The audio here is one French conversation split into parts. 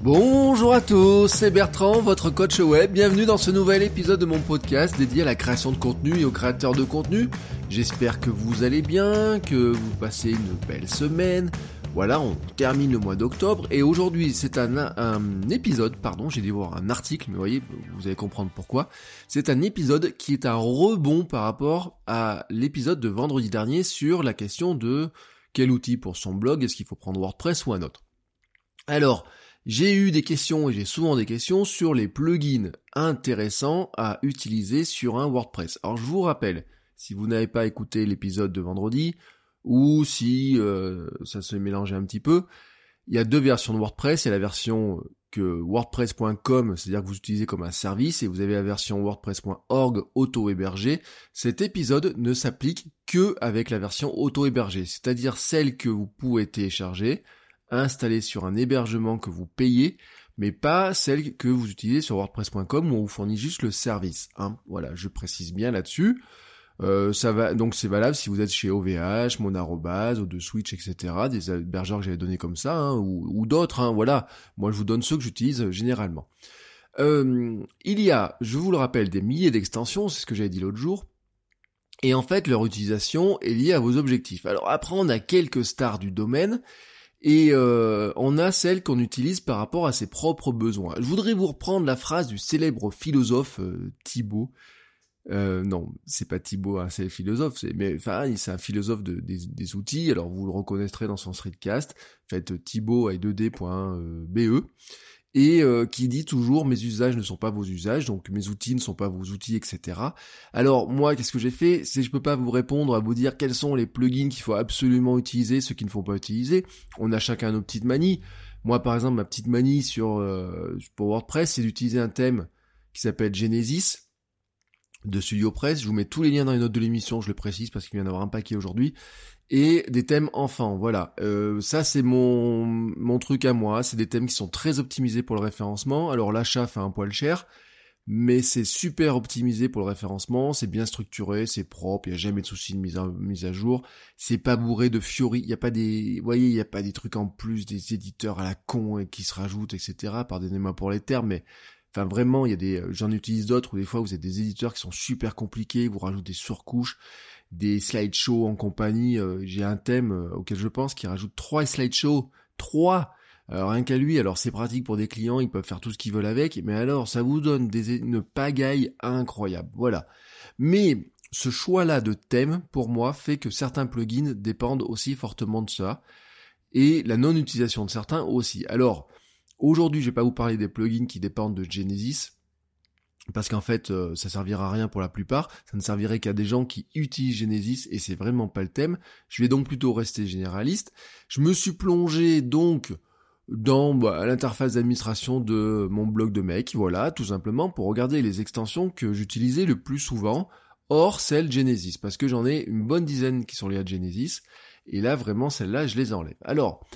Bonjour à tous, c'est Bertrand, votre coach web. Bienvenue dans ce nouvel épisode de mon podcast dédié à la création de contenu et aux créateurs de contenu. J'espère que vous allez bien, que vous passez une belle semaine. Voilà, on termine le mois d'octobre et aujourd'hui c'est un, épisode, pardon, j'ai dû voir un article, mais voyez, vous allez comprendre pourquoi. C'est un épisode qui est un rebond par rapport à l'épisode de vendredi dernier sur la question de quel outil pour son blog, est-ce qu'il faut prendre WordPress ou un autre. Alors, j'ai eu des questions et j'ai souvent des questions sur les plugins intéressants à utiliser sur un WordPress. Alors je vous rappelle, si vous n'avez pas écouté l'épisode de vendredi, ou si euh, ça se mélangeait un petit peu, il y a deux versions de WordPress. Il y a la version que WordPress.com, c'est-à-dire que vous utilisez comme un service, et vous avez la version WordPress.org auto-hébergée. Cet épisode ne s'applique que avec la version auto-hébergée, c'est-à-dire celle que vous pouvez télécharger, installée sur un hébergement que vous payez, mais pas celle que vous utilisez sur WordPress.com où on vous fournit juste le service. Hein. Voilà, je précise bien là-dessus. Euh, ça va donc c'est valable si vous êtes chez OVH, Monarobase, ou de Switch, etc. Des hébergeurs que j'avais donné comme ça, hein, ou, d'autres. Hein, voilà, moi je vous donne ceux que j'utilise généralement. Euh, il y a, je vous le rappelle, des milliers d'extensions, c'est ce que j'avais dit l'autre jour. Et en fait, leur utilisation est liée à vos objectifs. Alors après, on a quelques stars du domaine. Et euh, on a celles qu'on utilise par rapport à ses propres besoins. Je voudrais vous reprendre la phrase du célèbre philosophe euh, Thibaut, euh, non, c'est pas Thibaut, hein, c'est le philosophe, c'est, mais enfin, c'est un philosophe de, des, outils, alors vous le reconnaîtrez dans son streetcast, faites Thibaut avec 2d.be, et euh, qui dit toujours mes usages ne sont pas vos usages, donc mes outils ne sont pas vos outils, etc. Alors moi, qu'est-ce que j'ai fait? C'est je peux pas vous répondre à vous dire quels sont les plugins qu'il faut absolument utiliser, ceux qui ne faut pas utiliser. On a chacun nos petites manies. Moi, par exemple, ma petite manie sur euh, pour WordPress, c'est d'utiliser un thème qui s'appelle Genesis de Studio Press. Je vous mets tous les liens dans les notes de l'émission, je le précise parce qu'il vient d'avoir un paquet aujourd'hui. Et des thèmes enfants, voilà. Euh, ça c'est mon, mon truc à moi. C'est des thèmes qui sont très optimisés pour le référencement. Alors l'achat fait un poil cher, mais c'est super optimisé pour le référencement. C'est bien structuré, c'est propre. Il y a jamais de soucis de mise à, mise à jour. C'est pas bourré de fiori. Il y a pas des, vous voyez, il y a pas des trucs en plus des éditeurs à la con et qui se rajoutent, etc. Pardonnez-moi pour les termes, mais Enfin vraiment, il y a des, j'en utilise d'autres où des fois vous avez des éditeurs qui sont super compliqués, vous rajoutez des surcouches, des slideshows en compagnie. Euh, j'ai un thème euh, auquel je pense qui rajoute trois slideshows, trois. Alors rien qu'à lui, alors c'est pratique pour des clients, ils peuvent faire tout ce qu'ils veulent avec, mais alors ça vous donne des, une pagaille incroyable. Voilà. Mais ce choix-là de thème, pour moi, fait que certains plugins dépendent aussi fortement de ça, et la non-utilisation de certains aussi. Alors, Aujourd'hui, je vais pas vous parler des plugins qui dépendent de Genesis, parce qu'en fait, euh, ça servira à rien pour la plupart. Ça ne servirait qu'à des gens qui utilisent Genesis et c'est vraiment pas le thème. Je vais donc plutôt rester généraliste. Je me suis plongé donc dans bah, l'interface d'administration de mon blog de mec, voilà, tout simplement pour regarder les extensions que j'utilisais le plus souvent, hors celle Genesis, parce que j'en ai une bonne dizaine qui sont liées à Genesis, et là vraiment celles-là je les enlève. Alors,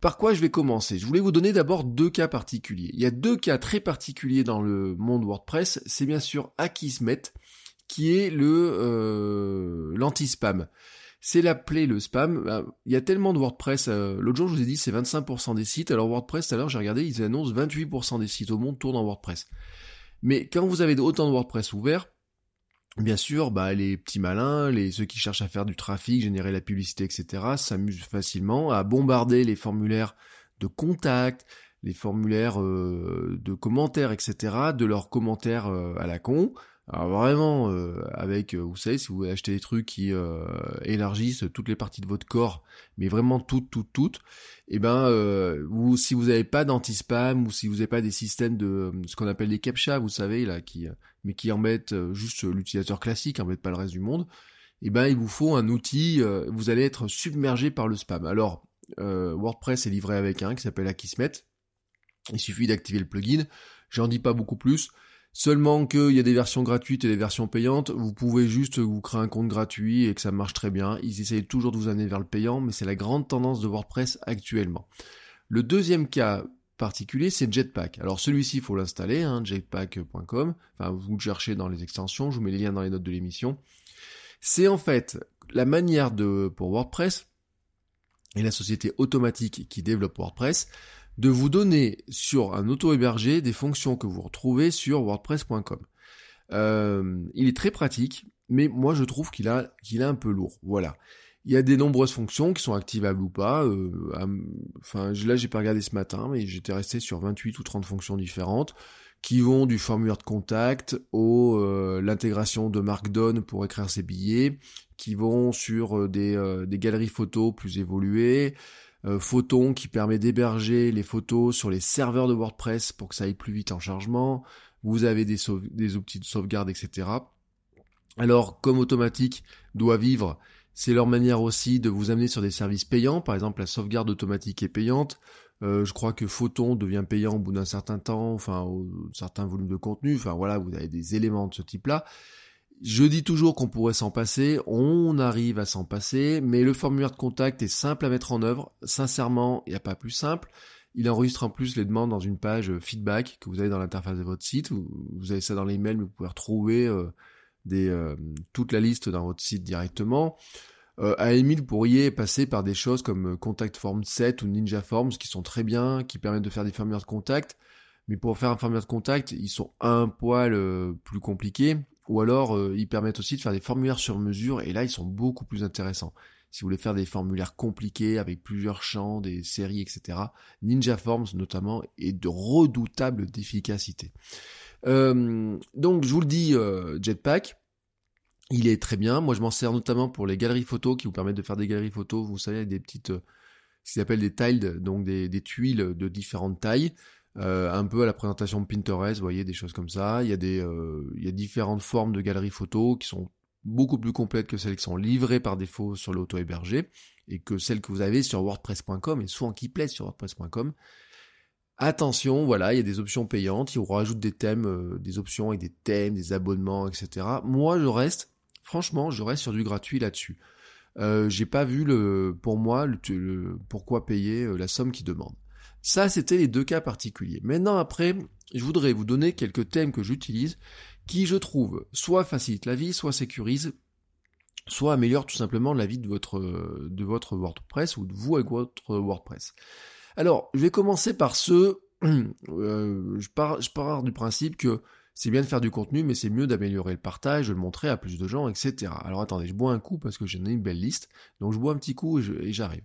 par quoi je vais commencer? Je voulais vous donner d'abord deux cas particuliers. Il y a deux cas très particuliers dans le monde WordPress. C'est bien sûr Akismet, qui est le euh, l'anti-spam. C'est l'appeler le spam. Bah, il y a tellement de WordPress. Euh, l'autre jour, je vous ai dit, c'est 25% des sites. Alors WordPress, tout à l'heure, j'ai regardé, ils annoncent 28% des sites au monde tournent en WordPress. Mais quand vous avez autant de WordPress ouverts, Bien sûr, bah, les petits malins, les, ceux qui cherchent à faire du trafic, générer la publicité, etc., s'amusent facilement à bombarder les formulaires de contact, les formulaires euh, de commentaires, etc., de leurs commentaires euh, à la con, alors vraiment, euh, avec, euh, vous savez, si vous achetez des trucs qui euh, élargissent toutes les parties de votre corps, mais vraiment toutes, toutes, toutes, et eh ben, vous, si vous n'avez pas d'anti-spam ou si vous n'avez pas des systèmes de ce qu'on appelle des captcha, vous savez là, qui, mais qui embêtent juste l'utilisateur classique, embêtent pas le reste du monde, et eh ben, il vous faut un outil. vous allez être submergé par le spam. Alors, WordPress est livré avec un qui s'appelle Akismet. Il suffit d'activer le plugin. J'en dis pas beaucoup plus. Seulement qu'il y a des versions gratuites et des versions payantes, vous pouvez juste vous créer un compte gratuit et que ça marche très bien. Ils essayent toujours de vous amener vers le payant, mais c'est la grande tendance de WordPress actuellement. Le deuxième cas particulier, c'est Jetpack. Alors celui-ci, il faut l'installer, hein, jetpack.com. Enfin, vous le cherchez dans les extensions, je vous mets les liens dans les notes de l'émission. C'est en fait la manière de, pour WordPress, et la société automatique qui développe WordPress, de vous donner sur un auto-hébergé des fonctions que vous retrouvez sur wordpress.com. Euh, il est très pratique, mais moi je trouve qu'il a qu'il est un peu lourd. Voilà. Il y a des nombreuses fonctions qui sont activables ou pas. Euh, enfin, là j'ai pas regardé ce matin, mais j'étais resté sur 28 ou 30 fonctions différentes qui vont du formulaire de contact au euh, l'intégration de Markdown pour écrire ses billets, qui vont sur des, des galeries photos plus évoluées, euh, Photon qui permet d'héberger les photos sur les serveurs de WordPress pour que ça aille plus vite en chargement. Vous avez des, des outils de sauvegarde, etc. Alors, comme automatique doit vivre, c'est leur manière aussi de vous amener sur des services payants. Par exemple, la sauvegarde automatique est payante. Euh, je crois que Photon devient payant au bout d'un certain temps, enfin, au certain volume de contenu. Enfin, voilà, vous avez des éléments de ce type-là. Je dis toujours qu'on pourrait s'en passer, on arrive à s'en passer, mais le formulaire de contact est simple à mettre en œuvre. Sincèrement, il n'y a pas plus simple. Il enregistre en plus les demandes dans une page feedback que vous avez dans l'interface de votre site. Vous avez ça dans l'email, mais vous pouvez retrouver euh, euh, toute la liste dans votre site directement. Euh, à Emile, vous pourriez passer par des choses comme Contact Form 7 ou Ninja Forms qui sont très bien, qui permettent de faire des formulaires de contact. Mais pour faire un formulaire de contact, ils sont un poil plus compliqués. Ou alors, euh, ils permettent aussi de faire des formulaires sur mesure, et là, ils sont beaucoup plus intéressants. Si vous voulez faire des formulaires compliqués avec plusieurs champs, des séries, etc. Ninja Forms, notamment, est de redoutable d'efficacité. Euh, donc, je vous le dis, euh, Jetpack, il est très bien. Moi, je m'en sers notamment pour les galeries photos qui vous permettent de faire des galeries photos. Vous savez, des petites, ce qu'ils appellent des tiles, donc des tuiles de différentes tailles. Euh, un peu à la présentation de Pinterest, vous voyez, des choses comme ça. Il y a des, euh, il y a différentes formes de galeries photos qui sont beaucoup plus complètes que celles qui sont livrées par défaut sur l'auto-hébergé et que celles que vous avez sur WordPress.com et souvent qui plaisent sur WordPress.com. Attention, voilà, il y a des options payantes, ils vous rajoutent des thèmes, euh, des options avec des thèmes, des abonnements, etc. Moi, je reste, franchement, je reste sur du gratuit là-dessus. Euh, j'ai pas vu le, pour moi, le, pourquoi payer la somme qu'ils demandent. Ça, c'était les deux cas particuliers. Maintenant, après, je voudrais vous donner quelques thèmes que j'utilise qui, je trouve, soit facilitent la vie, soit sécurisent, soit améliorent tout simplement la vie de votre, de votre WordPress ou de vous avec votre WordPress. Alors, je vais commencer par ce... Euh, je, pars, du principe que c'est bien de faire du contenu, mais c'est mieux d'améliorer le partage, de le montrer à plus de gens, etc. Alors attendez, je bois un coup parce que j'en ai une belle liste, donc je bois un petit coup et j'arrive.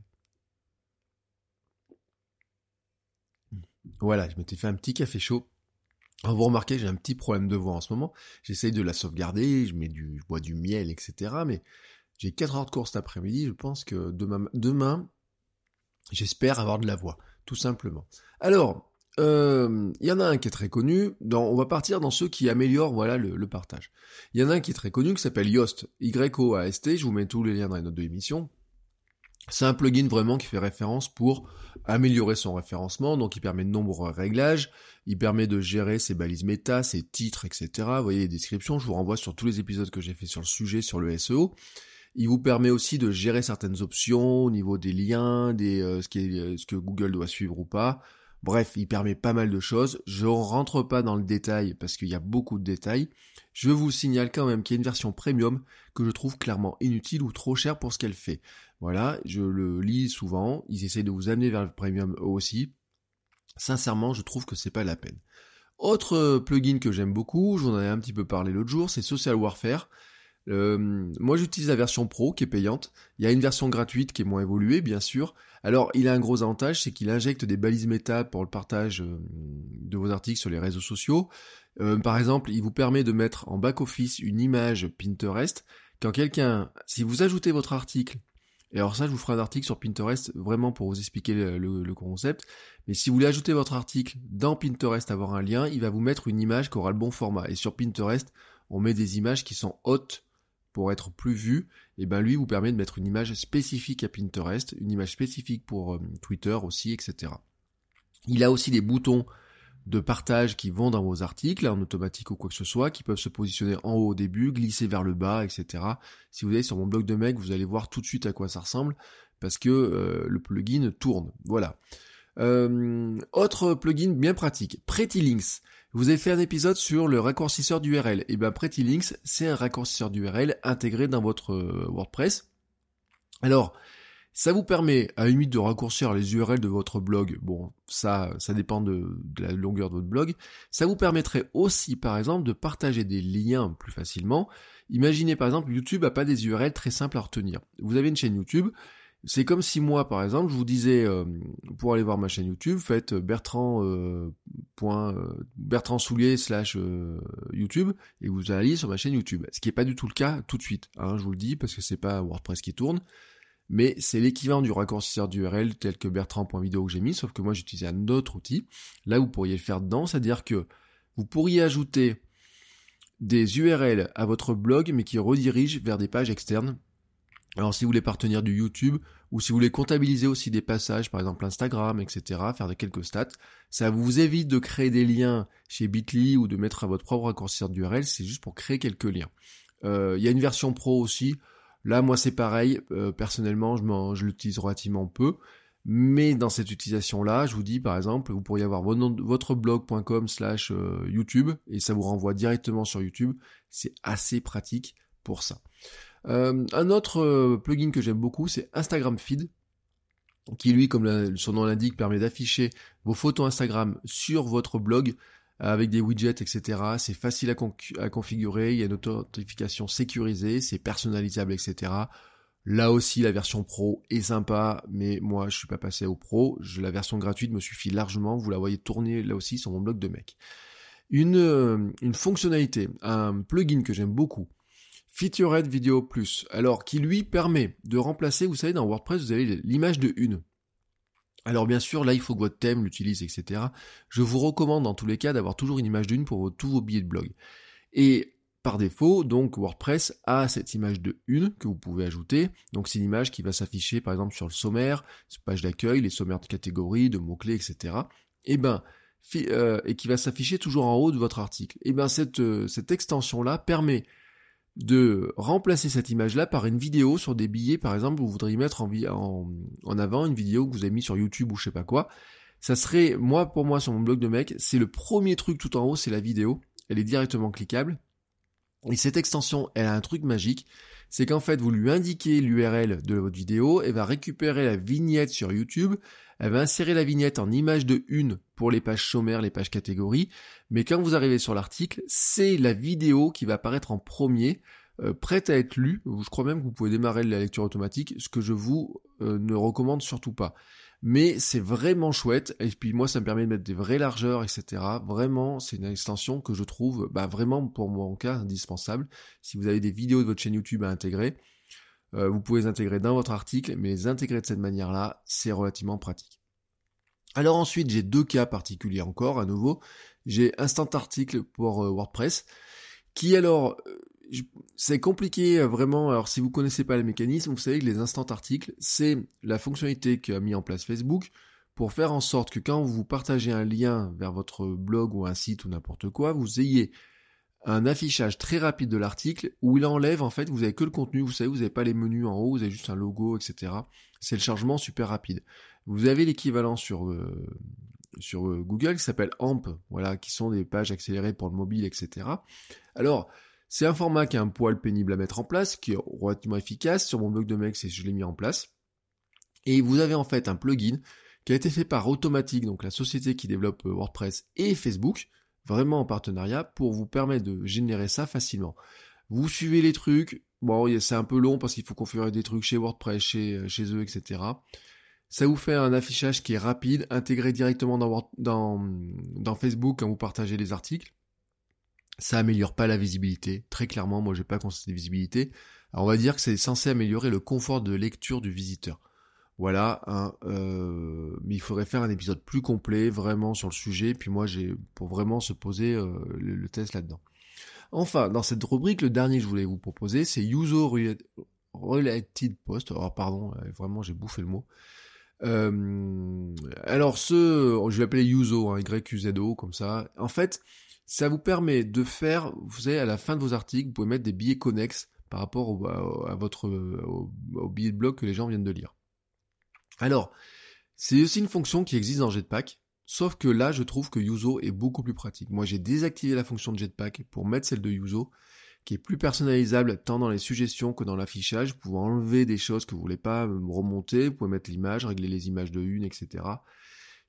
Voilà, je m'étais fait un petit café chaud. vous remarquez, j'ai un petit problème de voix en ce moment. J'essaye de la sauvegarder, je mets du, je bois du miel, etc. Mais j'ai 4 heures de course cet après-midi. Je pense que demain, j'espère avoir de la voix, tout simplement. Alors, euh, il y en a un qui est très connu. On va partir dans ceux qui améliorent, voilà, le, le partage. Il y en a un qui est très connu qui s'appelle Yoast, Y-O-A-S-T. Je vous mets tous les liens dans les notes de l'émission. C'est un plugin vraiment qui fait référence pour améliorer son référencement, donc il permet de nombreux réglages, il permet de gérer ses balises méta, ses titres, etc. Vous voyez les descriptions, je vous renvoie sur tous les épisodes que j'ai fait sur le sujet, sur le SEO. Il vous permet aussi de gérer certaines options au niveau des liens, des, euh, ce, qui est, euh, ce que Google doit suivre ou pas. Bref, il permet pas mal de choses. Je rentre pas dans le détail parce qu'il y a beaucoup de détails. Je vous signale quand même qu'il y a une version premium que je trouve clairement inutile ou trop chère pour ce qu'elle fait. Voilà, je le lis souvent. Ils essayent de vous amener vers le premium eux aussi. Sincèrement, je trouve que c'est pas la peine. Autre plugin que j'aime beaucoup, j'en ai un petit peu parlé l'autre jour, c'est Social Warfare. Euh, moi j'utilise la version pro qui est payante. Il y a une version gratuite qui est moins évoluée bien sûr. Alors il a un gros avantage, c'est qu'il injecte des balises méta pour le partage euh, de vos articles sur les réseaux sociaux. Euh, par exemple, il vous permet de mettre en back-office une image Pinterest. Quand quelqu'un, si vous ajoutez votre article, et alors ça je vous ferai un article sur Pinterest vraiment pour vous expliquer le, concept, mais si vous voulez ajouter votre article dans Pinterest, avoir un lien, il va vous mettre une image qui aura le bon format. Et sur Pinterest, on met des images qui sont hautes pour être plus vu, et ben lui vous permet de mettre une image spécifique à Pinterest, une image spécifique pour euh, Twitter aussi, etc. Il a aussi des boutons de partage qui vont dans vos articles, en automatique ou quoi que ce soit, qui peuvent se positionner en haut au début, glisser vers le bas, etc. Si vous allez sur mon blog de mec, vous allez voir tout de suite à quoi ça ressemble, parce que euh, le plugin tourne. Voilà. Euh, autre plugin bien pratique, PrettyLinks. Vous avez fait un épisode sur le raccourcisseur d'URL. Et eh bien PrettyLinks, c'est un raccourcisseur d'URL intégré dans votre euh, WordPress. Alors, ça vous permet à une de raccourcir les URL de votre blog. Bon, ça, ça dépend de, la longueur de votre blog. Ça vous permettrait aussi, par exemple, de partager des liens plus facilement. Imaginez, par exemple, YouTube n'a pas des URL très simples à retenir. Vous avez une chaîne YouTube. C'est comme si moi, par exemple, je vous disais, euh, pour aller voir ma chaîne YouTube, faites Bertrand, euh, point, euh, Bertrand Soulier slash YouTube, et vous allez sur ma chaîne YouTube. Ce qui n'est pas du tout le cas tout de suite, hein, je vous le dis, parce que c'est pas WordPress qui tourne mais c'est l'équivalent du raccourcisseur d'URL tel que bertrand.video que j'ai mis, sauf que moi j'utilisais un autre outil. Là, vous pourriez le faire dedans, c'est-à-dire que vous pourriez ajouter des URL à votre blog, mais qui redirigent vers des pages externes. Alors si vous voulez partenir du YouTube, ou si vous voulez comptabiliser aussi des passages, par exemple Instagram, etc., faire de quelques stats, ça vous évite de créer des liens chez Bitly ou de mettre à votre propre raccourcisseur d'URL, c'est juste pour créer quelques liens. Euh, il y a une version pro aussi, Là, moi, c'est pareil. Euh, personnellement, je, l'utilise relativement peu. Mais dans cette utilisation-là, je vous dis, par exemple, vous pourriez avoir votre blog.com slash euh, YouTube et ça vous renvoie directement sur YouTube. C'est assez pratique pour ça. Euh, un autre plugin que j'aime beaucoup, c'est Instagram Feed, qui lui, comme son nom l'indique, permet d'afficher vos photos Instagram sur votre blog avec des widgets, etc. C'est facile à, configurer, il y a une authentification sécurisée, c'est personnalisable, etc. Là aussi, la version pro est sympa, mais moi, je suis pas passé au pro. Je, la version gratuite me suffit largement. Vous la voyez tourner là aussi sur mon blog de mec. Une, euh, une fonctionnalité, un plugin que j'aime beaucoup, Featured Video Plus, alors qui lui permet de remplacer, vous savez, dans WordPress, vous avez l'image de une. Alors bien sûr, là il faut que votre thème l'utilise, etc. Je vous recommande dans tous les cas d'avoir toujours une image d'une pour tous vos billets de blog. Et par défaut, donc WordPress a cette image de une que vous pouvez ajouter. Donc c'est une image qui va s'afficher par exemple sur le sommaire, sur page d'accueil, les sommaires de catégories, de mots-clés, etc. Et ben, euh, et qui va s'afficher toujours en haut de votre article. Et ben cette, euh, cette extension-là permet de remplacer cette image-là par une vidéo sur des billets, par exemple, vous voudriez mettre en, avant une vidéo que vous avez mis sur YouTube ou je sais pas quoi. Ça serait, moi, pour moi, sur mon blog de mec, c'est le premier truc tout en haut, c'est la vidéo. Elle est directement cliquable. Et cette extension, elle a un truc magique, c'est qu'en fait, vous lui indiquez l'URL de votre vidéo, elle va récupérer la vignette sur YouTube, elle va insérer la vignette en image de une les pages sommaires, les pages catégories, mais quand vous arrivez sur l'article, c'est la vidéo qui va apparaître en premier, euh, prête à être lue. Je crois même que vous pouvez démarrer la lecture automatique, ce que je vous euh, ne recommande surtout pas mais c'est vraiment chouette. Et puis moi, ça me permet de mettre des vraies largeurs, etc. Vraiment, c'est une extension que je trouve bah, vraiment pour mon cas indispensable. Si vous avez des vidéos de votre chaîne YouTube à intégrer, euh, vous pouvez les intégrer dans votre article, mais les intégrer de cette manière-là, c'est relativement pratique. Alors ensuite, j'ai deux cas particuliers encore, à nouveau. J'ai Instant Article pour euh, WordPress, qui alors, euh, c'est compliqué euh, vraiment. Alors si vous connaissez pas les mécanismes, vous savez que les instants articles, c'est la fonctionnalité qu'a mis en place Facebook pour faire en sorte que quand vous partagez un lien vers votre blog ou un site ou n'importe quoi, vous ayez un affichage très rapide de l'article où il enlève en fait, vous avez que le contenu, vous savez, vous n'avez pas les menus en haut, vous avez juste un logo, etc. C'est le chargement super rapide. Vous avez l'équivalent sur euh, sur euh, Google qui s'appelle AMP, voilà, qui sont des pages accélérées pour le mobile, etc. Alors c'est un format qui est un poil pénible à mettre en place, qui est relativement efficace. Sur mon blog de mec, je l'ai mis en place. Et vous avez en fait un plugin qui a été fait par Automatic, donc la société qui développe euh, WordPress et Facebook, vraiment en partenariat, pour vous permettre de générer ça facilement. Vous suivez les trucs, bon, c'est un peu long parce qu'il faut configurer des trucs chez WordPress, chez, euh, eux, etc. Ça vous fait un affichage qui est rapide, intégré directement dans, dans, dans Facebook quand vous partagez les articles. Ça améliore pas la visibilité. Très clairement, moi j'ai pas constaté de visibilité. Alors on va dire que c'est censé améliorer le confort de lecture du visiteur. Voilà, hein, euh, mais il faudrait faire un épisode plus complet vraiment sur le sujet. Puis moi j'ai pour vraiment se poser euh, le, test là-dedans. Enfin, dans cette rubrique, le dernier que je voulais vous proposer, c'est User Related Post. Alors pardon, euh, vraiment j'ai bouffé le mot. Alors ce, je vais l'appeler Uso, hein, Y-U-Z-O, comme ça. En fait, ça vous permet de faire, vous savez, à la fin de vos articles, vous pouvez mettre des billets connexes par rapport à, votre, au billet de blog que les gens viennent de lire. Alors, c'est aussi une fonction qui existe dans Jetpack, sauf que là, je trouve que Yuzo est beaucoup plus pratique. Moi, j'ai désactivé la fonction de Jetpack pour mettre celle de Yuzo, qui est plus personnalisable tant dans les suggestions que dans l'affichage. Vous enlever des choses que vous voulez pas remonter, vous pouvez mettre l'image, régler les images de une, etc.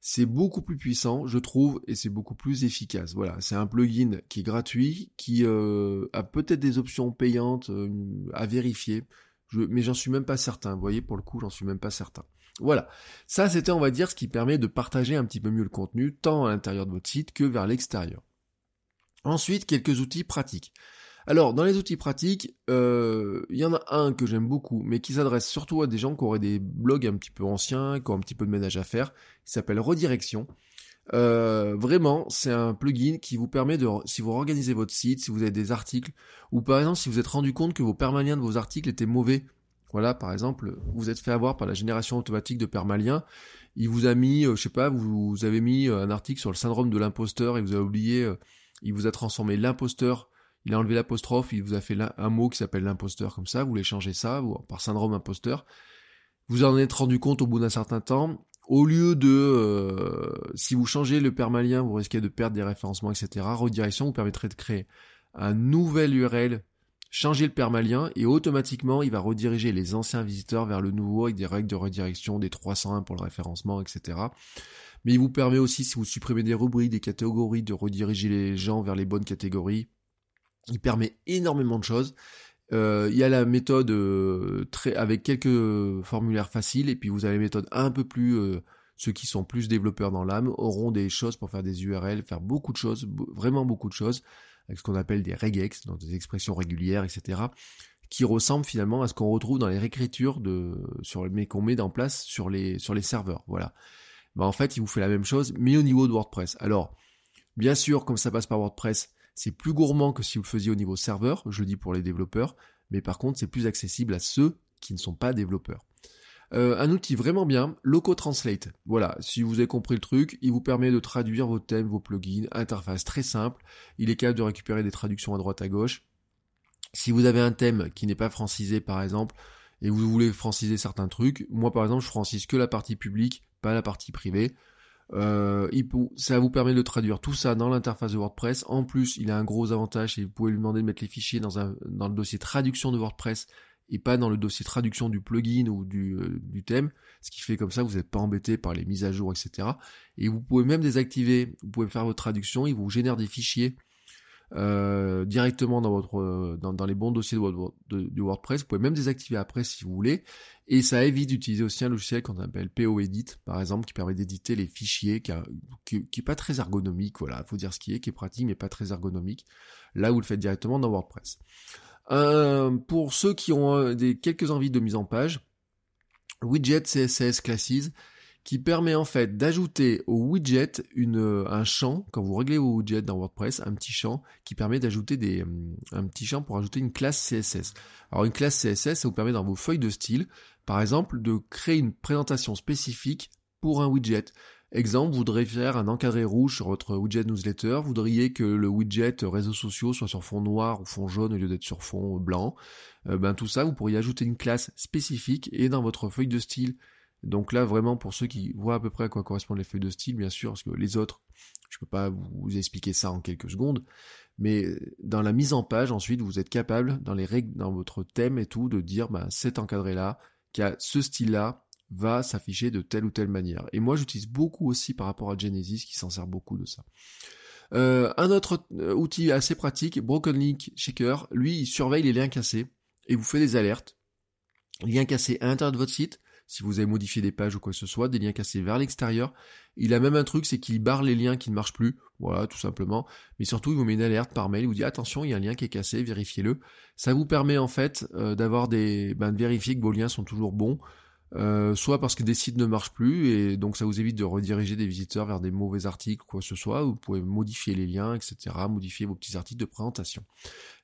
C'est beaucoup plus puissant, je trouve, et c'est beaucoup plus efficace. Voilà, c'est un plugin qui est gratuit, qui euh, a peut-être des options payantes euh, à vérifier, mais j'en suis même pas certain. Vous voyez, pour le coup, j'en suis même pas certain. Voilà. Ça, c'était, on va dire, ce qui permet de partager un petit peu mieux le contenu, tant à l'intérieur de votre site que vers l'extérieur. Ensuite, quelques outils pratiques. Alors, dans les outils pratiques, euh, il y en a un que j'aime beaucoup, mais qui s'adresse surtout à des gens qui auraient des blogs un petit peu anciens, qui ont un petit peu de ménage à faire. Il s'appelle Redirection. Euh, vraiment, c'est un plugin qui vous permet de, si vous organisez votre site, si vous avez des articles, ou par exemple si vous êtes rendu compte que vos permaliens de vos articles étaient mauvais voilà, par exemple, vous êtes fait avoir par la génération automatique de permaliens. Il vous a mis, euh, je sais pas, vous, avez mis euh, un article sur le syndrome de l'imposteur et vous avez oublié, euh, il vous a transformé l'imposteur, il a enlevé l'apostrophe, il vous a fait un mot qui s'appelle l'imposteur comme ça, vous voulez changer ça par syndrome imposteur. Vous en êtes rendu compte au bout d'un certain temps. Au lieu de, si vous changez le permalien, vous risquez de perdre des référencements, etc. Redirection vous permettrait de créer un nouvel URL changer le permalien et automatiquement il va rediriger les anciens visiteurs vers le nouveau avec des règles de redirection des 301 pour le référencement, etc. Mais il vous permet aussi, si vous supprimez des rubriques, des catégories, de rediriger les gens vers les bonnes catégories. Il permet énormément de choses. Euh, il y a la méthode euh, avec quelques formulaires faciles et puis vous avez la méthode un peu plus euh, ceux qui sont plus développeurs dans l'âme auront des choses pour faire des URL, faire beaucoup de choses, vraiment beaucoup de choses avec ce qu'on appelle des regex, dans des expressions régulières, etc., qui ressemblent finalement à ce qu'on retrouve dans les réécritures de, mais qu'on met en place sur les, sur les serveurs, voilà. Bah, en fait, il vous fait la même chose, mais au niveau de WordPress. Alors, bien sûr, comme ça passe par WordPress, c'est plus gourmand que si vous le faisiez au niveau serveur, je le dis pour les développeurs, mais par contre, c'est plus accessible à ceux qui ne sont pas développeurs. Euh, un outil vraiment bien, Loco Translate. Voilà, si vous avez compris le truc, il vous permet de traduire vos thèmes, vos plugins, interface très simple. Il est capable de récupérer des traductions à droite à gauche. Si vous avez un thème qui n'est pas francisé par exemple, et vous voulez franciser certains trucs, moi par exemple je francise que la partie publique, pas la partie privée. Euh, ça vous permet de traduire tout ça dans l'interface de WordPress. En plus, il a un gros avantage et vous pouvez lui demander de mettre les fichiers dans, dans le dossier traduction de WordPress et pas dans le dossier traduction du plugin ou du, euh, thème, ce qui fait comme ça vous n'êtes pas embêté par les mises à jour, etc. Et vous pouvez même désactiver, vous pouvez faire votre traduction, il vous génère des fichiers euh, directement dans votre euh, dans, les bons dossiers de, WordPress. Vous pouvez même désactiver après si vous voulez. Et ça évite d'utiliser aussi un logiciel qu'on appelle POEdit, par exemple, qui permet d'éditer les fichiers, qui, a, qui, pas très ergonomique. Voilà, faut dire ce qui est, qui est pratique mais pas très ergonomique. Là, vous le faites directement dans WordPress. Euh, pour ceux qui ont euh, des, quelques envies de mise en page, Widget CSS Classes, qui permet en fait d'ajouter au widget euh, un champ, quand vous réglez vos widgets dans WordPress, un petit champ qui permet d'ajouter des, un petit champ pour ajouter une classe CSS. Alors une classe CSS, ça vous permet dans vos feuilles de style, par exemple, de créer une présentation spécifique pour un widget. Exemple, vous voudrez faire un encadré rouge sur votre widget newsletter, vous voudriez que le widget réseaux sociaux soit sur fond noir ou fond jaune au lieu d'être sur fond blanc. Euh, ben tout ça, vous pourriez ajouter une classe spécifique et dans votre feuille de style. Donc là, vraiment, pour ceux qui voient à peu près à quoi correspondent les feuilles de style, bien sûr, parce que les autres, je peux pas vous expliquer ça en quelques secondes, mais dans la mise en page, ensuite, vous êtes capable, dans les règles, dans votre thème et tout, de dire, ben, cet encadré-là, qui a ce style-là, va s'afficher de telle ou telle manière. Et moi, j'utilise beaucoup aussi par rapport à Genesis qui s'en sert beaucoup de ça. Euh, un autre euh, outil assez pratique, Broken Link Checker, lui, il surveille les liens cassés et vous fait des alertes. Liens cassés à l'intérieur de votre site, si vous avez modifié des pages ou quoi que ce soit, des liens cassés vers l'extérieur. Il a même un truc, c'est qu'il barre les liens qui ne marchent plus, voilà, tout simplement. Mais surtout, il vous met une alerte par mail, il vous dit attention, il y a un lien qui est cassé, vérifiez-le. Ça vous permet en fait euh, d'avoir des, ben, de vérifier que vos liens sont toujours bons. Euh, soit parce que des sites ne marchent plus et donc ça vous évite de rediriger des visiteurs vers des mauvais articles quoi que ce soit, vous pouvez modifier les liens, etc., modifier vos petits articles de présentation.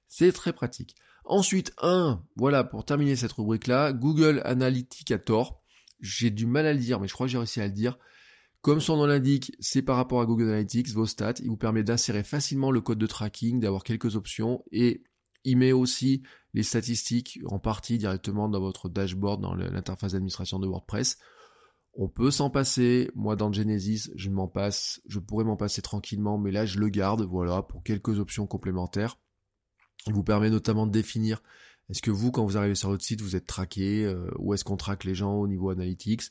C'est très pratique. Ensuite, un, voilà, pour terminer cette rubrique-là, Google Analyticator. j'ai du mal à le dire, mais je crois que j'ai réussi à le dire. Comme son nom l'indique, c'est par rapport à Google Analytics, vos stats. Il vous permet d'insérer facilement le code de tracking, d'avoir quelques options et il met aussi les statistiques en partie directement dans votre dashboard, dans l'interface d'administration de WordPress. On peut s'en passer. Moi, dans Genesis, je m'en passe. Je pourrais m'en passer tranquillement, mais là, je le garde, voilà, pour quelques options complémentaires. Il vous permet notamment de définir est-ce que vous, quand vous arrivez sur votre site, vous êtes traqué, euh, ou est-ce qu'on traque les gens au niveau analytics,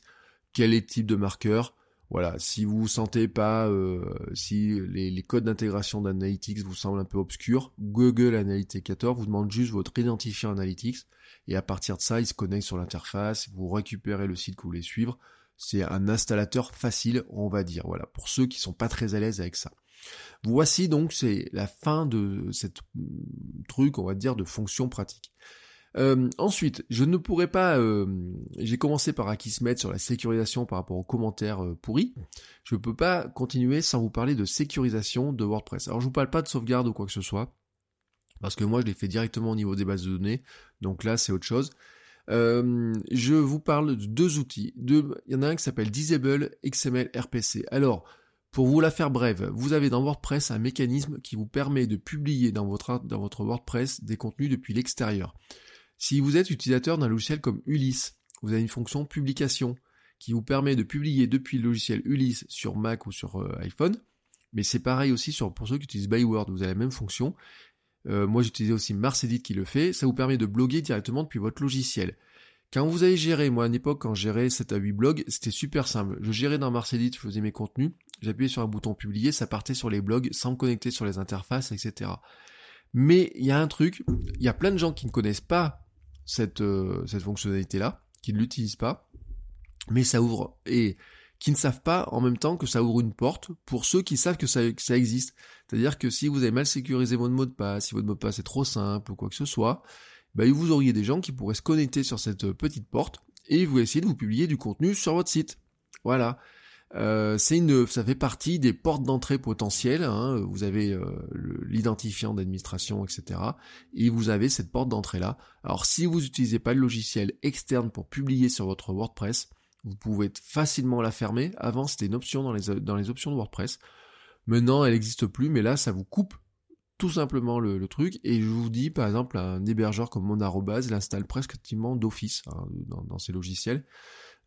quel est le type de marqueur, voilà, si vous vous sentez pas, euh, si les, codes d'intégration d'Analytics vous semblent un peu obscurs, Google Analyticator vous demande juste votre identifiant Analytics et à partir de ça, il se connecte sur l'interface, vous récupérez le site que vous voulez suivre. C'est un installateur facile, on va dire, voilà, pour ceux qui sont pas très à l'aise avec ça. Voici donc c'est la fin de cette truc, on va dire, de fonction pratique. Euh, ensuite, je ne pourrais pas. Euh, j'ai commencé par Akismet sur la sécurisation par rapport aux commentaires euh, pourris. Je ne peux pas continuer sans vous parler de sécurisation de WordPress. Alors, je vous parle pas de sauvegarde ou quoi que ce soit, parce que moi, je l'ai fait directement au niveau des bases de données. Donc là, c'est autre chose. je vous parle de deux outils. il y en a un qui s'appelle Disable XML RPC. Alors, pour vous la faire brève, vous avez dans WordPress un mécanisme qui vous permet de publier dans votre, dans votre WordPress des contenus depuis l'extérieur. Si vous êtes utilisateur d'un logiciel comme Ulysse, vous avez une fonction publication qui vous permet de publier depuis le logiciel Ulysse sur Mac ou sur euh, iPhone. Mais c'est pareil aussi pour ceux qui utilisent Byword, vous avez la même fonction. Euh, moi j'utilisais aussi Marcedit qui le fait. Ça vous permet de bloguer directement depuis votre logiciel. Quand vous avez géré, moi à une époque quand je gérais 7 à 8 blogs, c'était super simple. Je gérais dans Marcedit, je faisais mes contenus, j'appuyais sur un bouton publier, ça partait sur les blogs sans me connecter sur les interfaces, etc. Mais il y a un truc, il y a plein de gens qui ne connaissent pas cette, euh, cette fonctionnalité-là, qui ne l'utilisent pas, mais ça ouvre, et qui ne savent pas en même temps que ça ouvre une porte pour ceux qui savent que ça, ça existe. C'est-à-dire que si vous avez mal sécurisé votre mot de passe, si votre mot de passe est trop simple ou quoi que ce soit, bah, vous auriez des gens qui pourraient se connecter sur cette petite porte et vous essayer de vous publier du contenu sur votre site. Voilà. Euh, c'est une, ça fait partie des portes d'entrée potentielles. Hein. Vous avez euh, l'identifiant d'administration, etc. Et vous avez cette porte d'entrée là. Alors si vous n'utilisez pas le logiciel externe pour publier sur votre WordPress, vous pouvez facilement la fermer. Avant c'était une option dans les, dans les options de WordPress. Maintenant elle n'existe plus, mais là ça vous coupe tout simplement le, truc. Et je vous dis par exemple un hébergeur comme Monarobase l'installe presque d'office hein, dans, dans ses logiciels.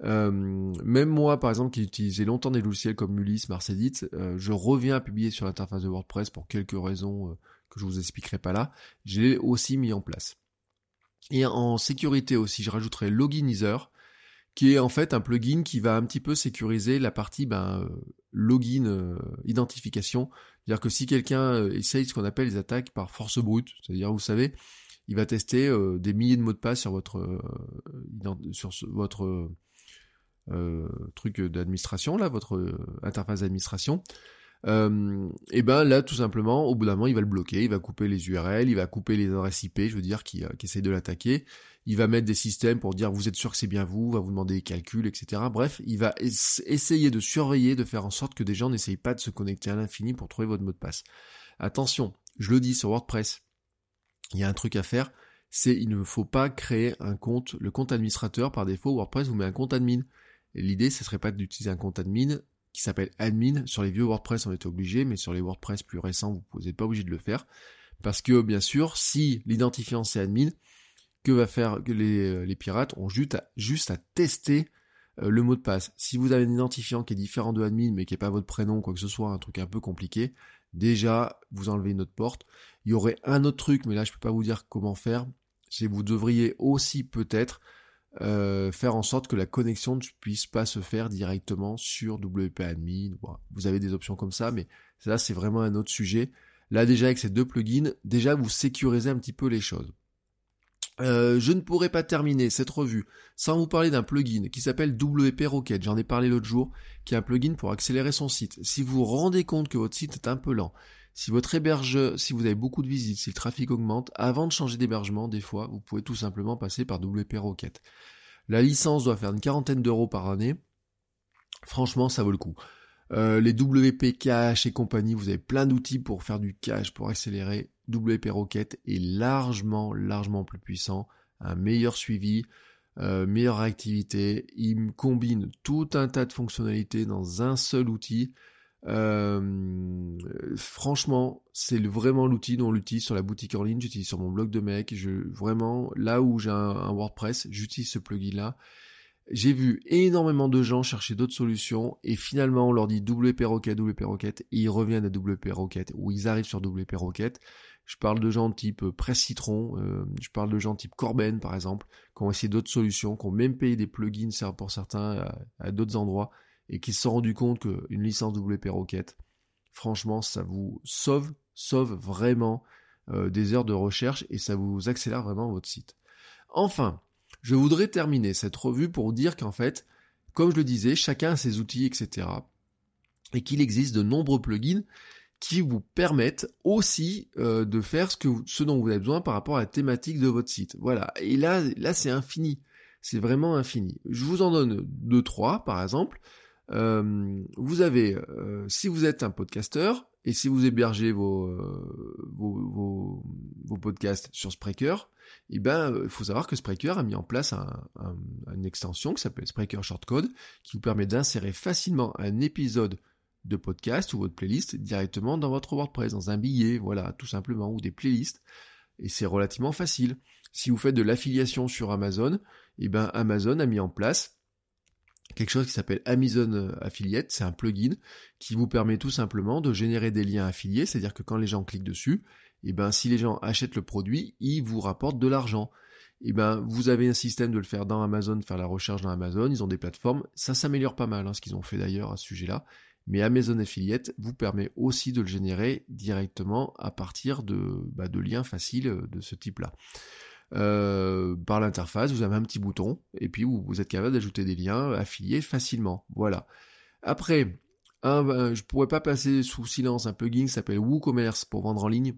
Euh, même moi, par exemple, qui utilisais longtemps des logiciels comme Ulysse, Marcedit, euh, je reviens à publier sur l'interface de WordPress pour quelques raisons euh, que je vous expliquerai pas là. J'ai aussi mis en place. Et en sécurité aussi, je rajouterai Loginizer, qui est en fait un plugin qui va un petit peu sécuriser la partie ben, login identification. C'est-à-dire que si quelqu'un essaye ce qu'on appelle les attaques par force brute, c'est-à-dire vous savez, il va tester des milliers de mots de passe sur votre sur votre euh, truc d'administration, là, votre euh, interface d'administration, euh, et ben là tout simplement au bout d'un moment il va le bloquer, il va couper les URL, il va couper les adresses IP, je veux dire qui, qui de l'attaquer, il va mettre des systèmes pour dire vous êtes sûr que c'est bien vous, va vous demander des calculs, etc. Bref, il va essayer de surveiller, de faire en sorte que des gens n'essayent pas de se connecter à l'infini pour trouver votre mot de passe. Attention, je le dis sur WordPress, il y a un truc à faire, c'est il ne faut pas créer un compte, le compte administrateur par défaut, WordPress vous met un compte admin. L'idée, ce serait pas d'utiliser un compte admin qui s'appelle admin. Sur les vieux WordPress, on était obligé, mais sur les WordPress plus récents, vous n'êtes pas obligé de le faire. Parce que, bien sûr, si l'identifiant c'est admin, que va faire les, les pirates ont juste à, juste à tester euh, le mot de passe. Si vous avez un identifiant qui est différent de admin, mais qui n'est pas votre prénom, quoi que ce soit, un truc un peu compliqué, déjà, vous enlevez une autre porte. Il y aurait un autre truc, mais là, je peux pas vous dire comment faire. C'est vous devriez aussi peut-être euh, faire en sorte que la connexion ne puisse pas se faire directement sur WP Admin. vous avez des options comme ça, mais ça c'est vraiment un autre sujet. Là déjà avec ces deux plugins, déjà vous sécurisez un petit peu les choses. Euh, je ne pourrais pas terminer cette revue sans vous parler d'un plugin qui s'appelle WP Rocket. J'en ai parlé l'autre jour, qui est un plugin pour accélérer son site. Si vous vous rendez compte que votre site est un peu lent, si votre hébergeur, si vous avez beaucoup de visites, si le trafic augmente, avant de changer d'hébergement, des fois, vous pouvez tout simplement passer par WP Rocket. La licence doit faire une quarantaine d'euros par année. Franchement, ça vaut le coup. Euh, les WP Cache et compagnie, vous avez plein d'outils pour faire du cache, pour accélérer. WP Rocket est largement, largement plus puissant, un meilleur suivi. euh, meilleure réactivité. Il combine tout un tas de fonctionnalités dans un seul outil. Euh, franchement, c'est vraiment l'outil dont l'utilise sur la boutique en ligne, j'utilise sur mon blog de mec. Je, vraiment, là où j'ai un, WordPress, j'utilise ce plugin-là. J'ai vu énormément de gens chercher d'autres solutions et finalement on leur dit WP Rocket, WP Rocket et ils reviennent à WP Rocket ou ils arrivent sur WP Rocket. Je parle de gens type Presse Citron, euh, je parle de gens type Corben par exemple, qui ont essayé d'autres solutions, qui ont même payé des plugins pour certains à d'autres endroits et qui se sont rendus compte qu'une licence WP Rocket, franchement, ça vous sauve, sauve vraiment euh, des heures de recherche et ça vous accélère vraiment votre site. Enfin, je voudrais terminer cette revue pour dire qu'en fait, comme je le disais, chacun a ses outils, etc. Et qu'il existe de nombreux plugins qui vous permettent aussi euh, de faire ce, ce dont vous avez besoin par rapport à la thématique de votre site. Voilà. Et là, là c'est infini. C'est vraiment infini. Je vous en donne deux, trois, par exemple. Euh, vous avez, euh, si vous êtes un podcasteur, et si vous hébergez vos, euh, vos, vos, podcasts sur Spreaker, eh ben, il faut savoir que Spreaker a mis en place un, une extension qui s'appelle Spreaker Shortcode, qui vous permet d'insérer facilement un épisode de podcast ou votre playlist directement dans votre WordPress, dans un billet, voilà, tout simplement, ou des playlists. Et c'est relativement facile. Si vous faites de l'affiliation sur Amazon, eh ben Amazon a mis en place quelque chose qui s'appelle Amazon euh, Affiliate, c'est un plugin qui vous permet tout simplement de générer des liens affiliés, c'est-à-dire que quand les gens cliquent dessus, et eh ben si les gens achètent le produit, ils vous rapportent de l'argent. Et eh ben vous avez un système de le faire dans Amazon, faire la recherche dans Amazon, ils ont des plateformes, ça s'améliore pas mal hein, ce qu'ils ont fait d'ailleurs à ce sujet-là. Mais Amazon Affiliate vous permet aussi de le générer directement à partir de, bah, liens faciles euh, de ce type-là. Euh, par l'interface, vous avez un petit bouton, et puis vous, êtes capable d'ajouter des liens affiliés facilement. Voilà. Après, un, je pourrais pas passer sous silence un plugin qui s'appelle WooCommerce pour vendre en ligne.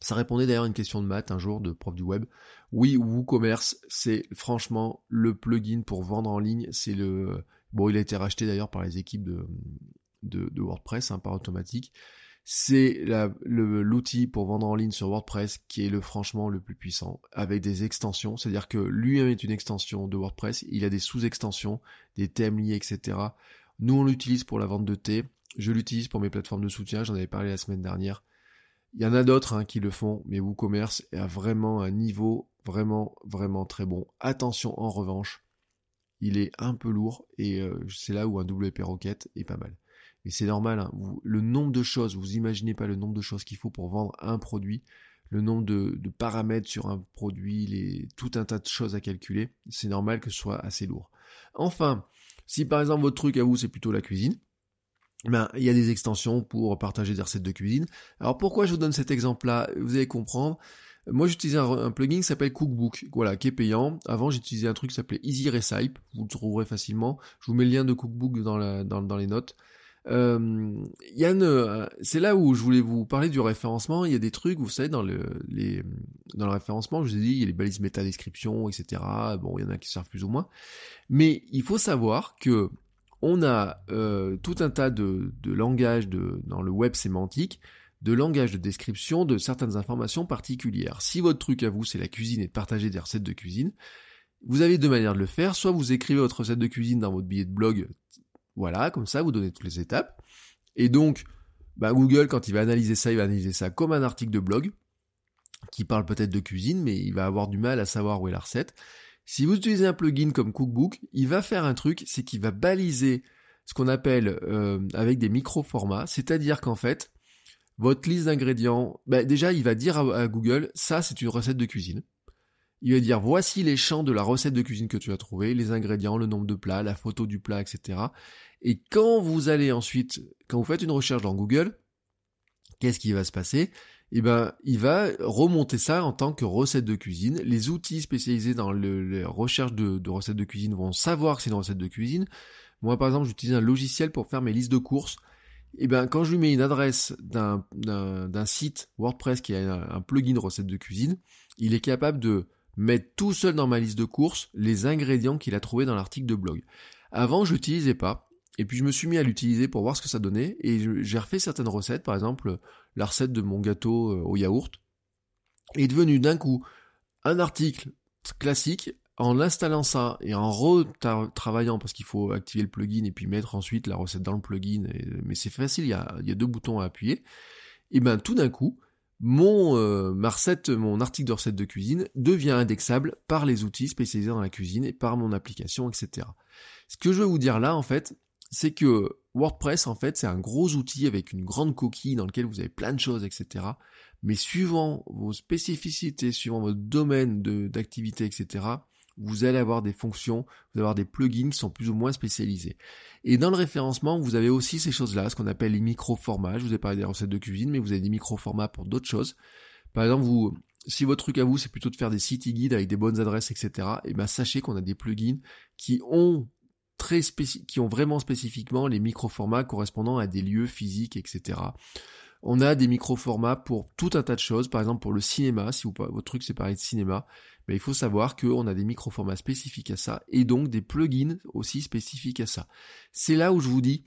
Ça répondait d'ailleurs à une question de maths un jour de prof du web. Oui, WooCommerce, c'est franchement le plugin pour vendre en ligne. C'est le bon, il a été racheté d'ailleurs par les équipes de, WordPress, hein, par automatique c'est l'outil pour vendre en ligne sur WordPress qui est le franchement le plus puissant, avec des extensions, c'est-à-dire que lui-même est une extension de WordPress, il a des sous-extensions, des thèmes liés, etc. Nous on l'utilise pour la vente de thé, je l'utilise pour mes plateformes de soutien, j'en avais parlé la semaine dernière. Il y en a d'autres hein, qui le font, mais WooCommerce à vraiment un niveau vraiment, vraiment très bon. Attention en revanche, il est un peu lourd et euh, c'est là où un WP Rocket est pas mal. Et c'est normal, hein. le nombre de choses, vous imaginez pas le nombre de choses qu'il faut pour vendre un produit, le nombre de, paramètres sur un produit, tout un tas de choses à calculer, c'est normal que ce soit assez lourd. Enfin, si par exemple votre truc à vous c'est plutôt la cuisine, ben, il y a des extensions pour partager des recettes de cuisine. Alors pourquoi je vous donne cet exemple-là? Vous allez comprendre. Moi j'utilisais un, plugin qui s'appelle Cookbook, voilà, qui est payant. Avant j'utilisais un truc qui s'appelait Easy Recipe, vous le trouverez facilement. Je vous mets le lien de Cookbook dans les notes. Euh, Yann, euh, c'est là où je voulais vous parler du référencement. Il y a des trucs, vous savez, dans le, les, dans le référencement, je vous ai dit, il y a les balises métadescription, etc. Bon, il y en a qui servent plus ou moins. Mais il faut savoir que on a euh, tout un tas de, de langages de, dans le web sémantique, de langage de description de certaines informations particulières. Si votre truc à vous, c'est la cuisine et de partager des recettes de cuisine, vous avez deux manières de le faire. Soit vous écrivez votre recette de cuisine dans votre billet de blog voilà, comme ça, vous donnez toutes les étapes. Et donc, bah, Google, quand il va analyser ça, il va analyser ça comme un article de blog, qui parle peut-être de cuisine, mais il va avoir du mal à savoir où est la recette. Si vous utilisez un plugin comme Cookbook, il va faire un truc, c'est qu'il va baliser ce qu'on appelle euh, avec des micro-formats, c'est-à-dire qu'en fait, votre liste d'ingrédients, bah, déjà, il va dire à Google, ça c'est une recette de cuisine. Il va dire voici les champs de la recette de cuisine que tu as trouvé, les ingrédients, le nombre de plats, la photo du plat, etc. Et quand vous allez ensuite, quand vous faites une recherche dans Google, qu'est-ce qui va se passer? Eh ben, il va remonter ça en tant que recette de cuisine. Les outils spécialisés dans le, les recherches de, de, recettes de cuisine vont savoir que c'est une recette de cuisine. Moi, par exemple, j'utilise un logiciel pour faire mes listes de courses. Et eh ben, quand je lui mets une adresse d'un site WordPress qui a un, un plugin recette de cuisine, il est capable de mettre tout seul dans ma liste de courses les ingrédients qu'il a trouvés dans l'article de blog. Avant, je l'utilisais pas. Et puis je me suis mis à l'utiliser pour voir ce que ça donnait. Et j'ai refait certaines recettes, par exemple la recette de mon gâteau euh, au yaourt, est devenu d'un coup un article classique en installant ça et en retravaillant, parce qu'il faut activer le plugin et puis mettre ensuite la recette dans le plugin, mais c'est facile, il y, a, deux boutons à appuyer, et ben tout d'un coup, mon euh, mon article de recette de cuisine devient indexable par les outils spécialisés dans la cuisine et par mon application, etc. Ce que je veux vous dire là, en fait, c'est que WordPress, en fait, c'est un gros outil avec une grande coquille dans lequel vous avez plein de choses, etc. Mais suivant vos spécificités, suivant votre domaine d'activité, etc., vous allez avoir des fonctions, vous allez avoir des plugins qui sont plus ou moins spécialisés. Et dans le référencement, vous avez aussi ces choses-là, ce qu'on appelle les micro-formats. Je vous ai parlé des recettes de cuisine, mais vous avez des micro-formats pour d'autres choses. Par exemple, vous, si votre truc à vous, c'est plutôt de faire des city guides avec des bonnes adresses, etc., et eh ben sachez qu'on a des plugins qui ont très qui ont vraiment spécifiquement les micro-formats correspondant à des lieux physiques, etc. On a des micro-formats pour tout un tas de choses, par exemple pour le cinéma, si votre truc c'est parler de cinéma, mais il faut savoir qu'on a des micro-formats spécifiques à ça, et donc des plugins aussi spécifiques à ça. C'est là où je vous dis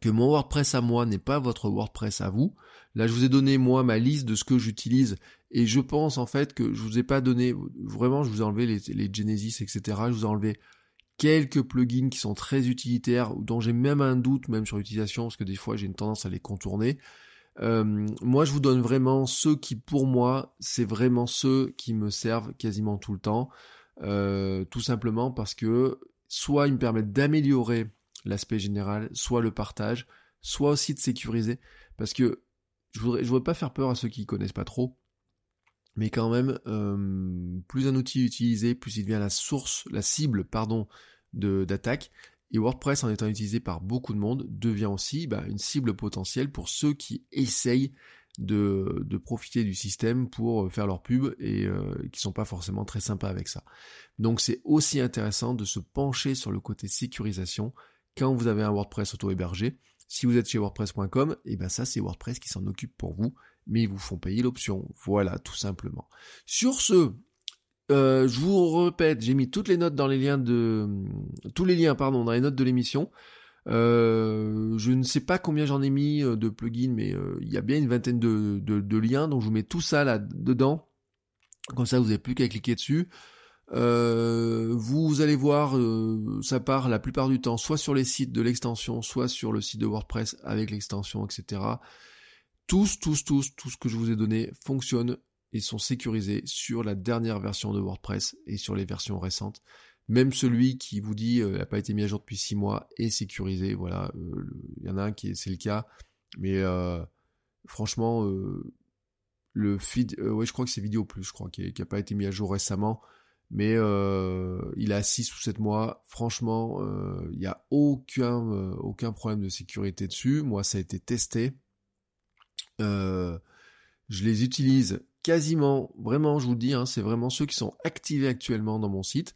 que mon WordPress à moi n'est pas votre WordPress à vous. Là, je vous ai donné moi ma liste de ce que j'utilise et je pense en fait que je vous ai pas donné vraiment, je vous ai enlevé les, Genesis, etc. Je vous ai enlevé quelques plugins qui sont très utilitaires, dont j'ai même un doute même sur l'utilisation, parce que des fois j'ai une tendance à les contourner. Euh, moi, je vous donne vraiment ceux qui, pour moi, c'est vraiment ceux qui me servent quasiment tout le temps. Euh, tout simplement parce que soit ils me permettent d'améliorer l'aspect général, soit le partage, soit aussi de sécuriser. Parce que je voudrais, je voudrais pas faire peur à ceux qui connaissent pas trop. Mais quand même, euh, plus un outil est utilisé, plus il devient la source, la cible, pardon, d'attaque. Et WordPress, en étant utilisé par beaucoup de monde, devient aussi bah, une cible potentielle pour ceux qui essayent de, profiter du système pour euh, faire leur pub et euh, qui sont pas forcément très sympas avec ça. Donc c'est aussi intéressant de se pencher sur le côté sécurisation quand vous avez un WordPress auto-hébergé. Si vous êtes chez WordPress.com, et eh ben ça c'est WordPress qui s'en occupe pour vous, mais ils vous font payer l'option. Voilà, tout simplement. Sur ce, euh, je vous répète, j'ai mis toutes les notes dans les liens de tous les liens pardon dans les notes de l'émission. Euh, je ne sais pas combien j'en ai mis euh, de plugins, mais il y a bien une vingtaine de, de, liens, donc je vous mets tout ça là dedans. Comme ça, vous n'avez plus qu'à cliquer dessus. vous allez voir, ça part la plupart du temps soit sur les sites de l'extension, soit sur le site de WordPress avec l'extension, etc. Tous, tous, tous, tout ce que je vous ai donné fonctionne ils sont sécurisés sur la dernière version de WordPress et sur les versions récentes. Même celui qui vous dit euh, n'a pas été mis à jour depuis 6 mois est sécurisé. Voilà, euh, il y en a un qui c'est le cas, mais euh, franchement, le feed, ouais, je crois que c'est Vidéo Plus, je crois, qui n'a pas été mis à jour récemment, mais il a 6 ou 7 mois. Franchement, il n'y a aucun, aucun problème de sécurité dessus. Moi, ça a été testé. je les utilise quasiment, vraiment, je vous le dis, hein, c'est vraiment ceux qui sont activés actuellement dans mon site.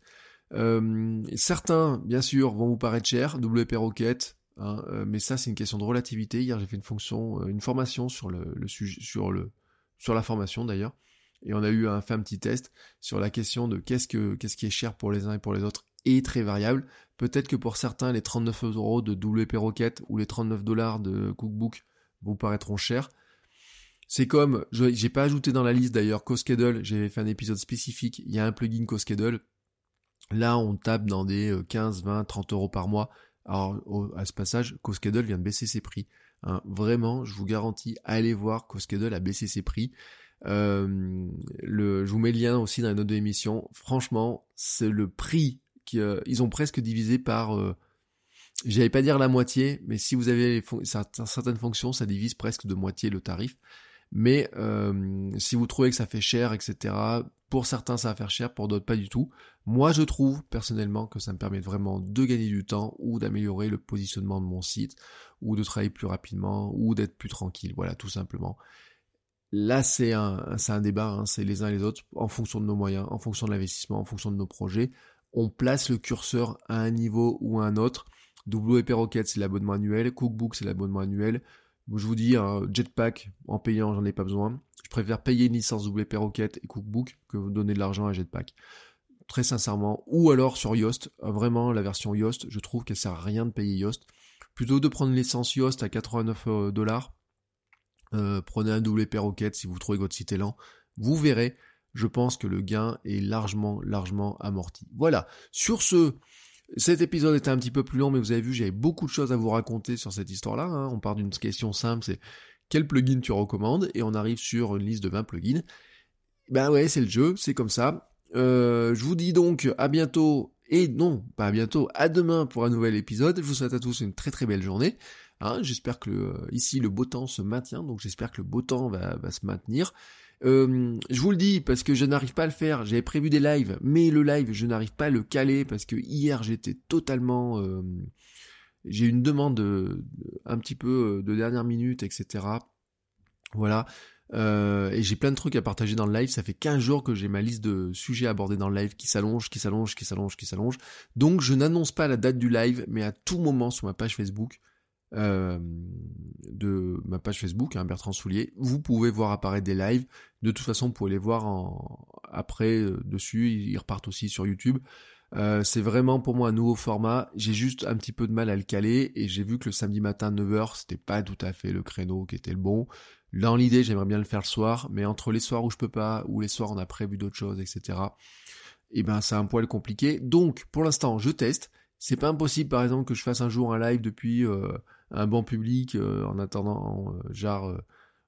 Euh, certains, bien sûr, vont vous paraître chers, WP Rocket, hein, euh, mais ça c'est une question de relativité. Hier j'ai fait une euh, formation sur le, sur la formation d'ailleurs, et on a eu un, fait petit test sur la question de qu'est-ce que, qu'est-ce qui est cher pour les uns et pour les autres et très variable. Peut-être que pour certains les 39 euros de WP Rocket ou les 39 dollars de Cookbook vous paraîtront chers. C'est comme, j'ai pas ajouté dans la liste d'ailleurs CoSchedule, j'avais fait un épisode spécifique, il y a un plugin CoSchedule. Là, on tape dans des 15, 20, 30 euros par mois. Alors, à ce passage, CoSchedule vient de baisser ses prix. Hein. Vraiment, je vous garantis, allez voir CoSchedule a baissé ses prix. Euh, le, je vous mets le lien aussi dans la note de l'émission. Franchement, c'est le prix qu'ils euh, ont presque divisé par, euh, j'allais pas dire la moitié, mais si vous avez certaines fonctions, ça divise presque de moitié le tarif. Mais euh, si vous trouvez que ça fait cher, etc., pour certains ça va faire cher, pour d'autres pas du tout. Moi je trouve personnellement que ça me permet vraiment de gagner du temps ou d'améliorer le positionnement de mon site, ou de travailler plus rapidement, ou d'être plus tranquille, voilà tout simplement. Là c'est un, un débat, hein, c'est les uns et les autres, en fonction de nos moyens, en fonction de l'investissement, en fonction de nos projets. On place le curseur à un niveau ou à un autre. WP Rocket c'est l'abonnement annuel, Cookbook c'est l'abonnement annuel, je vous dis, un Jetpack en payant, j'en ai pas besoin. Je préfère payer une licence WP Rocket et Cookbook que vous donner de l'argent à Jetpack. Très sincèrement. Ou alors sur Yoast, euh, vraiment la version Yoast, je trouve qu'elle sert à rien de payer Yoast. Plutôt de prendre une licence Yoast à 89 euh, dollars, euh, prenez un WP Rocket si vous trouvez votre site lent. Vous verrez, je pense que le gain est largement, largement amorti. Voilà. Sur ce, cet épisode était un petit peu plus long, mais vous avez vu, j'avais beaucoup de choses à vous raconter sur cette histoire-là. Hein. On part d'une question simple, c'est quel plugin tu recommandes, et on arrive sur une liste de 20 plugins. Ben ouais, c'est le jeu, c'est comme ça. Euh, je vous dis donc à bientôt, et non, pas à bientôt, à demain pour un nouvel épisode. Je vous souhaite à tous une très très belle journée. Hein. j'espère que euh, ici le beau temps se maintient, donc j'espère que le beau temps va, va se maintenir. Euh, je vous le dis parce que je n'arrive pas à le faire. J'avais prévu des lives, mais le live, je n'arrive pas à le caler parce que hier j'étais totalement. Euh, j'ai une demande un petit peu de dernière minute, etc. Voilà. Euh, et j'ai plein de trucs à partager dans le live. Ça fait 15 jours que j'ai ma liste de sujets abordés dans le live qui s'allonge, qui s'allonge, qui s'allonge, qui s'allonge. Donc je n'annonce pas la date du live, mais à tout moment sur ma page Facebook, de ma page Facebook, hein, Bertrand Soulier, vous pouvez voir apparaître des lives. De toute façon, vous pouvez les voir en... après euh, dessus. Ils repartent aussi sur YouTube. C'est vraiment pour moi un nouveau format. J'ai juste un petit peu de mal à le caler et j'ai vu que le samedi matin 9h, c'était pas tout à fait le créneau qui était le bon. Dans l'idée, j'aimerais bien le faire le soir, mais entre les soirs où je peux pas, ou les soirs on a prévu d'autres choses, etc. Et eh ben, c'est un poil compliqué. Donc, pour l'instant, je teste. C'est pas impossible, par exemple, que je fasse un jour un live depuis un banc public euh, en attendant, euh, genre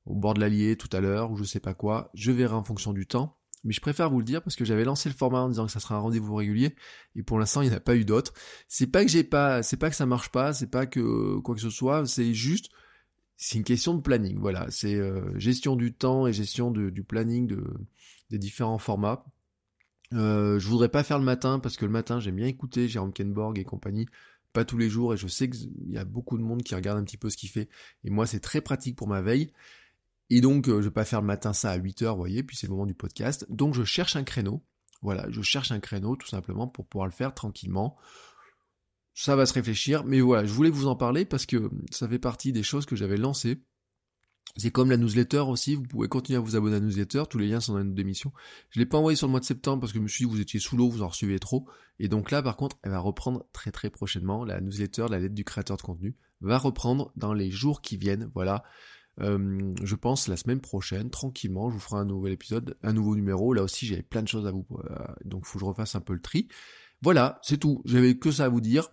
au bord de l'Allier tout à l'heure, ou je sais pas quoi. Je verrai en fonction du temps. Mais je préfère vous le dire parce que j'avais lancé le format en disant que ça sera un rendez-vous régulier et pour l'instant il n'y en a pas eu d'autres. C'est pas que j'ai pas, c'est pas que ça marche pas, c'est pas que quoi que ce soit, c'est juste c'est une question de planning. Voilà, c'est euh, gestion du temps et gestion du planning de, des différents formats. Euh, je voudrais pas faire le matin parce que le matin j'aime bien écouter Jérôme Kenborg et compagnie, pas tous les jours et je sais qu'il y a beaucoup de monde qui regarde un petit peu ce qu'il fait et moi c'est très pratique pour ma veille. Et donc euh, je vais pas faire le matin ça à 8h, vous voyez, puis c'est le moment du podcast. Donc je cherche un créneau. Voilà, je cherche un créneau tout simplement pour pouvoir le faire tranquillement ça va se réfléchir, mais voilà, je voulais vous en parler parce que ça fait partie des choses que j'avais lancées. C'est comme la newsletter aussi, vous pouvez continuer à vous abonner à la newsletter, tous les liens sont dans la note d'émission. Je l'ai pas envoyé sur le mois de septembre parce que je me suis dit vous étiez sous l'eau, vous en recevez trop. Et donc là par contre, elle va reprendre très très prochainement, la newsletter, la lettre du créateur de contenu, va reprendre dans les jours qui viennent, voilà. Euh, je pense la semaine prochaine, tranquillement, je vous ferai un nouvel épisode, un nouveau numéro. Là aussi, j'avais plein de choses à vous, euh, donc faut que je refasse un peu le tri. Voilà, c'est tout. J'avais que ça à vous dire.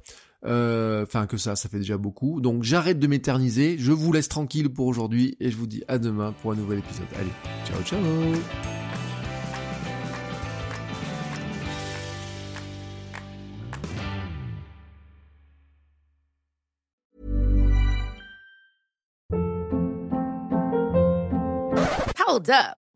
Euh, enfin que ça, ça fait déjà beaucoup. Donc j'arrête de m'éterniser, je vous laisse tranquille pour aujourd'hui et je vous dis à demain pour un nouvel épisode. Allez, ciao ciao.